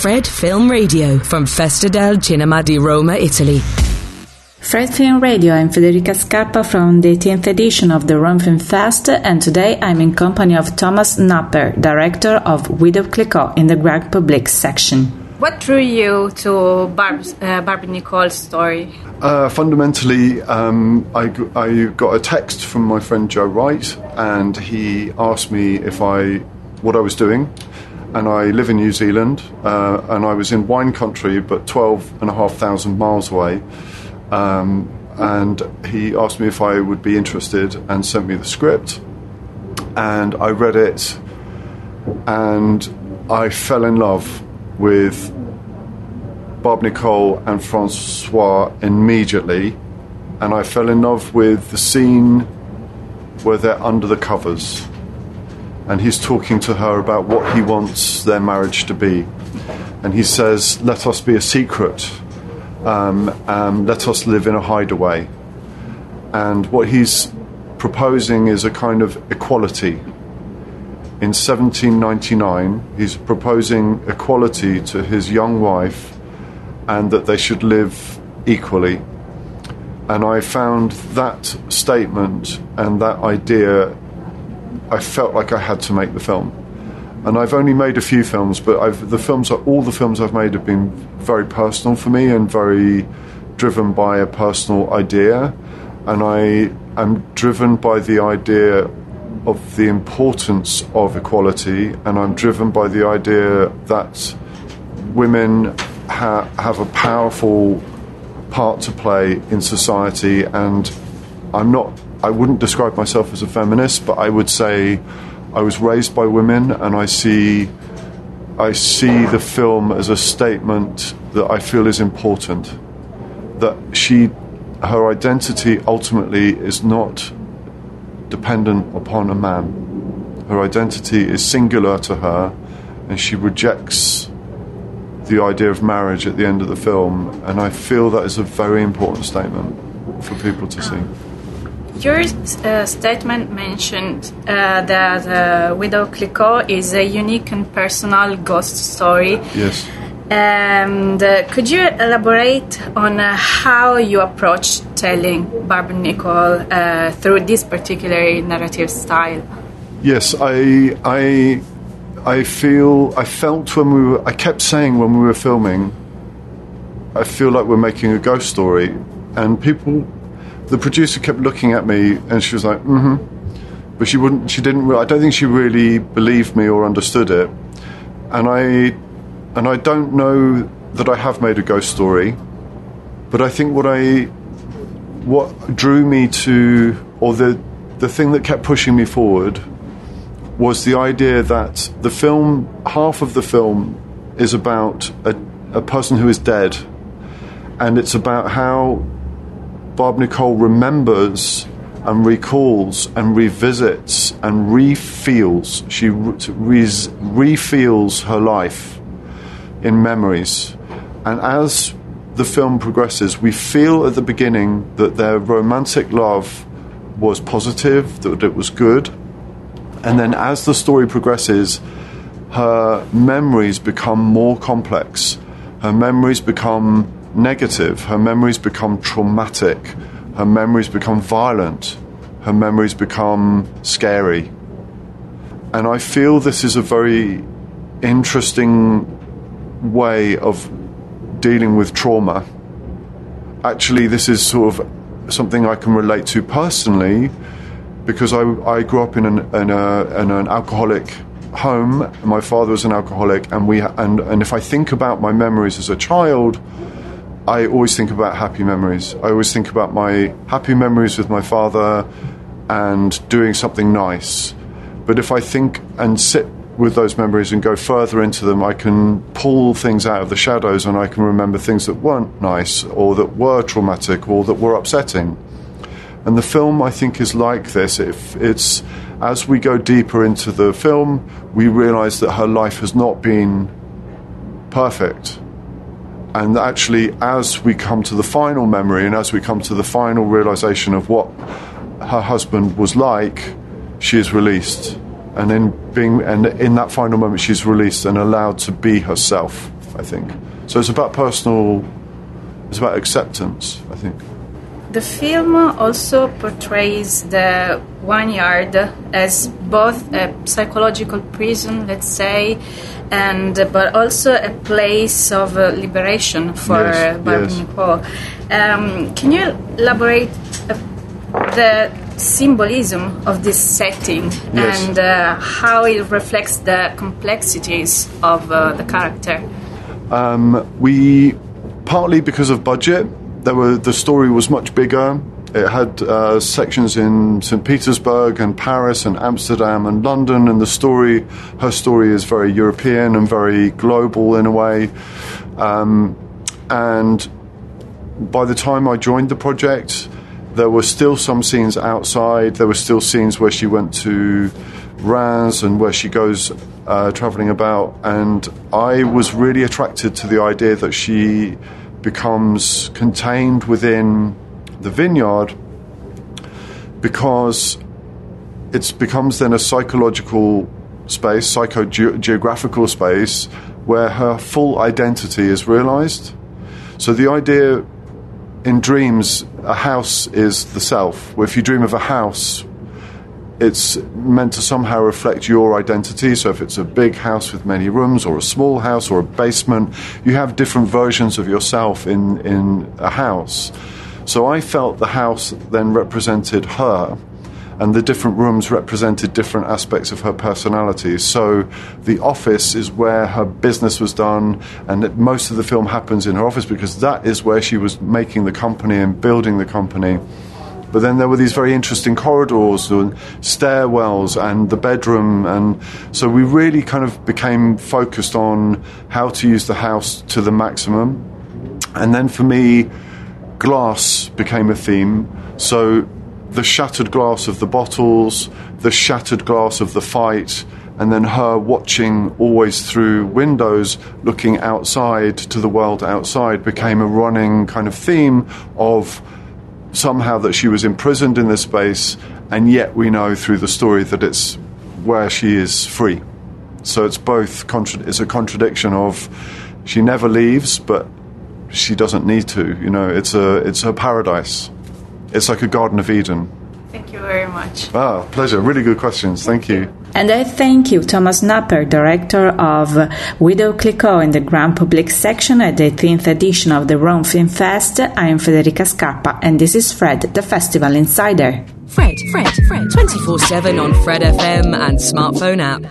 Fred Film Radio from Festa del Cinema di Roma, Italy. Fred Film Radio, I'm Federica Scappa from the 18th edition of the Rome Film Fest, and today I'm in company of Thomas Napper, director of Widow Clicquot in the Grand Public section. What drew you to Barb, uh, Barbie Nicole's story? Uh, fundamentally, um, I, I got a text from my friend Joe Wright, and he asked me if I what I was doing. And I live in New Zealand, uh, and I was in wine country, but 12,500 miles away. Um, and he asked me if I would be interested and sent me the script. And I read it, and I fell in love with Barbe-Nicole and Francois immediately. And I fell in love with the scene where they're under the covers. And he's talking to her about what he wants their marriage to be. And he says, Let us be a secret um, um, let us live in a hideaway. And what he's proposing is a kind of equality. In 1799, he's proposing equality to his young wife and that they should live equally. And I found that statement and that idea, I felt like I had to make the film and I've only made a few films, but I've, the films, are, all the films I've made have been very personal for me and very driven by a personal idea, and I am driven by the idea of the importance of equality, and I'm driven by the idea that women ha- have a powerful part to play in society, and I'm not. I wouldn't describe myself as a feminist, but I would say I was raised by women, and I see I see the film as a statement that I feel is important. That she, her identity ultimately is not dependent upon a man. Her identity is singular to her, and she rejects the idea of marriage at the end of the film. And I feel that is a very important statement for people to see. Your uh, statement mentioned uh, that uh, Widow Clicquot is a unique and personal ghost story. Yes. And uh, could you elaborate on uh, how you approach telling Barbara Nicole uh, through this particular narrative style? Yes, I, I, I feel, I felt when we were, I kept saying when we were filming, I feel like we're making a ghost story, and people the producer kept looking at me and she was like, mm hmm. But she wouldn't, she didn't, I don't think she really believed me or understood it. And I, and I don't know that I have made a ghost story, but I think what I, what drew me to, or the, the thing that kept pushing me forward was the idea that the film, half of the film is about a, a person who is dead, and it's about how Barbe-Nicole remembers and recalls and revisits and refeels. She re- refeels her life in memories. And as the film progresses, we feel at the beginning that their romantic love was positive, that it was good. And then as the story progresses, her memories become more complex. Her memories become negative. Her memories become traumatic. Her memories become violent. Her memories become scary. And I feel this is a very interesting way of dealing with trauma. Actually, this is sort of something I can relate to personally because I, I grew up in an, in, a, in an alcoholic home. My father was an alcoholic, and we and, and if I think about my memories as a child, I always think about happy memories. I always think about my happy memories with my father and doing something nice. But if I think and sit with those memories and go further into them, I can pull things out of the shadows and I can remember things that weren't nice or that were traumatic or that were upsetting. And the film, I think, is like this. If it's as we go deeper into the film, we realize that her life has not been perfect and actually, as we come to the final memory and as we come to the final realization of what her husband was like, she is released. And in being and in that final moment she's released and allowed to be herself. I think. So it's about personal, it's about acceptance, I think. The film also portrays the vineyard as both a psychological prison, let's say, and but also a place of uh, liberation for Yes, uh, Barbara yes. Nicole. Um, can you elaborate uh, the symbolism of this setting Yes. and uh, how it reflects the complexities of uh, the character? We partly because of budget, there were the story was much bigger. It had uh, sections in St. Petersburg and Paris and Amsterdam and London, and the story, her story is very European and very global in a way. Um, and by the time I joined the project, there were still some scenes outside. There were still scenes where she went to Raz and where she goes uh, traveling about. And I was really attracted to the idea that she becomes contained within the vineyard because it becomes then a psychological space, psycho geographical space, where her full identity is realized. So the idea in dreams, a house is the self. If you dream of a house, it's meant to somehow reflect your identity. So if it's a big house with many rooms, or a small house, or a basement, you have different versions of yourself in, in a house. So I felt the house then represented her, and the different rooms represented different aspects of her personality. So the office is where her business was done, and most of the film happens in her office because that is where she was making the company and building the company. But then there were these very interesting corridors and stairwells and the bedroom. And so we really kind of became focused on how to use the house to the maximum. And then for me, glass became a theme. So the shattered glass of the bottles, the shattered glass of the fight, and then her watching always through windows, looking outside to the world outside, became a running kind of theme of somehow that she was imprisoned in this space, and yet we know through the story that it's where she is free. So it's both contra- it's a contradiction of she never leaves, but she doesn't need to. You know, it's a it's her paradise. It's like a Garden of Eden. Thank you very much. Ah, pleasure. Really good questions. Thank you. And I thank you, Thomas Napper, director of Widow Clicquot in the Grand Public section at the 18th edition of the Rome Film Fest. I am Federica Scarpa, and this is Fred, the Festival Insider. Fred, Fred, Fred, 24 7 on Fred FM and smartphone app.